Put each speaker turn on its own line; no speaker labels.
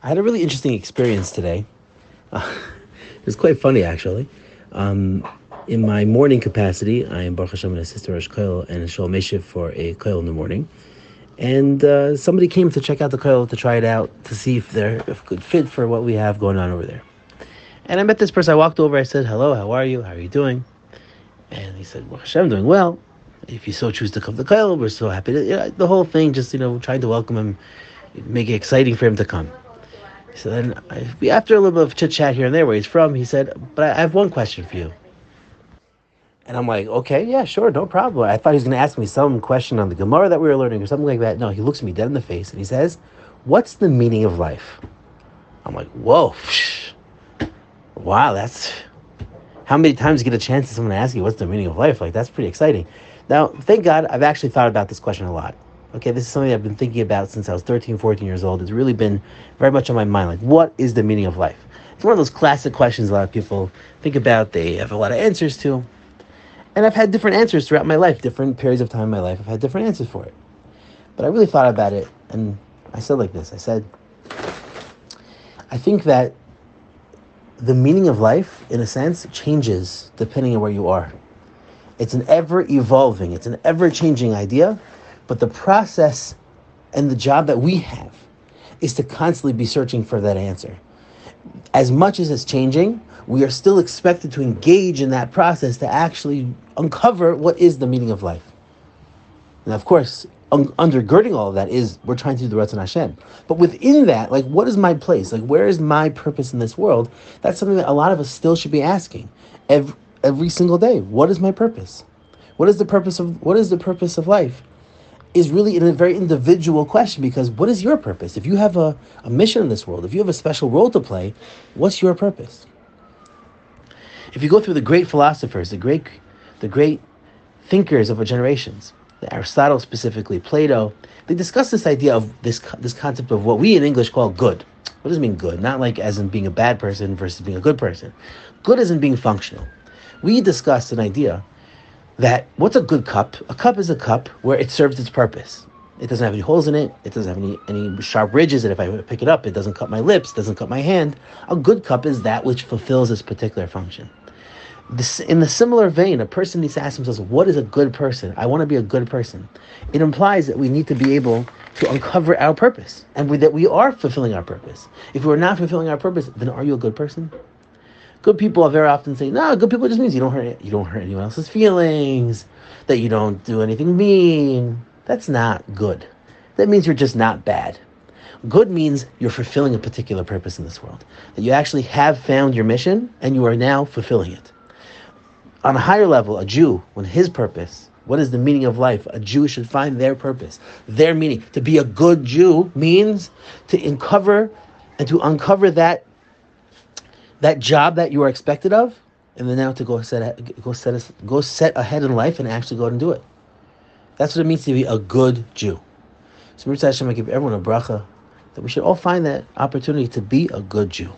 I had a really interesting experience today. Uh, it was quite funny, actually. Um, in my morning capacity, I am Baruch Hashem an assistant Rosh Koil and a Shoel Umeshiv for a Koil in the morning. And uh, somebody came to check out the Koil to try it out to see if they're a good fit for what we have going on over there. And I met this person. I walked over. I said, "Hello, how are you? How are you doing?" And he said, "Well, Hashem, doing well. If you so choose to come to Koil, we're so happy." To, you know, the whole thing, just you know, trying to welcome him, make it exciting for him to come. So then, I, after a little bit of chit chat here and there, where he's from, he said, "But I have one question for you." And I'm like, "Okay, yeah, sure, no problem." I thought he was going to ask me some question on the Gemara that we were learning or something like that. No, he looks me dead in the face and he says, "What's the meaning of life?" I'm like, "Whoa, wow, that's." How many times you get a chance to someone ask you what's the meaning of life? Like that's pretty exciting. Now, thank God, I've actually thought about this question a lot. Okay, this is something I've been thinking about since I was 13, 14 years old. It's really been very much on my mind. Like, what is the meaning of life? It's one of those classic questions a lot of people think about, they have a lot of answers to. And I've had different answers throughout my life, different periods of time in my life. I've had different answers for it. But I really thought about it, and I said like this I said, I think that the meaning of life, in a sense, changes depending on where you are. It's an ever evolving, it's an ever changing idea but the process and the job that we have is to constantly be searching for that answer. As much as it's changing, we are still expected to engage in that process to actually uncover what is the meaning of life. And of course, un- undergirding all of that is we're trying to do the Ratzon Hashem. But within that, like, what is my place? Like, where is my purpose in this world? That's something that a lot of us still should be asking every, every single day. What is my purpose? What is the purpose of what is the purpose of life? Is really a very individual question because what is your purpose? If you have a, a mission in this world, if you have a special role to play, what's your purpose? If you go through the great philosophers, the great, the great thinkers of our generations, Aristotle specifically, Plato, they discuss this idea of this this concept of what we in English call good. What does it mean good? Not like as in being a bad person versus being a good person. Good isn't being functional. We discussed an idea that what's a good cup? A cup is a cup where it serves its purpose. It doesn't have any holes in it. It doesn't have any, any sharp ridges. And if I pick it up, it doesn't cut my lips, doesn't cut my hand. A good cup is that which fulfills its particular function. This, in the similar vein, a person needs to ask themselves, what is a good person? I want to be a good person. It implies that we need to be able to uncover our purpose and we, that we are fulfilling our purpose. If we're not fulfilling our purpose, then are you a good person? Good people are very often saying, no, good people just means you don't hurt you don't hurt anyone else's feelings, that you don't do anything mean. That's not good. That means you're just not bad. Good means you're fulfilling a particular purpose in this world. That you actually have found your mission and you are now fulfilling it. On a higher level, a Jew, when his purpose, what is the meaning of life? A Jew should find their purpose, their meaning. To be a good Jew means to uncover and to uncover that that job that you are expected of, and then now to go set go set go set ahead in life and actually go out and do it. That's what it means to be a good Jew. So Mitzvah Hashem, I give everyone a bracha that we should all find that opportunity to be a good Jew.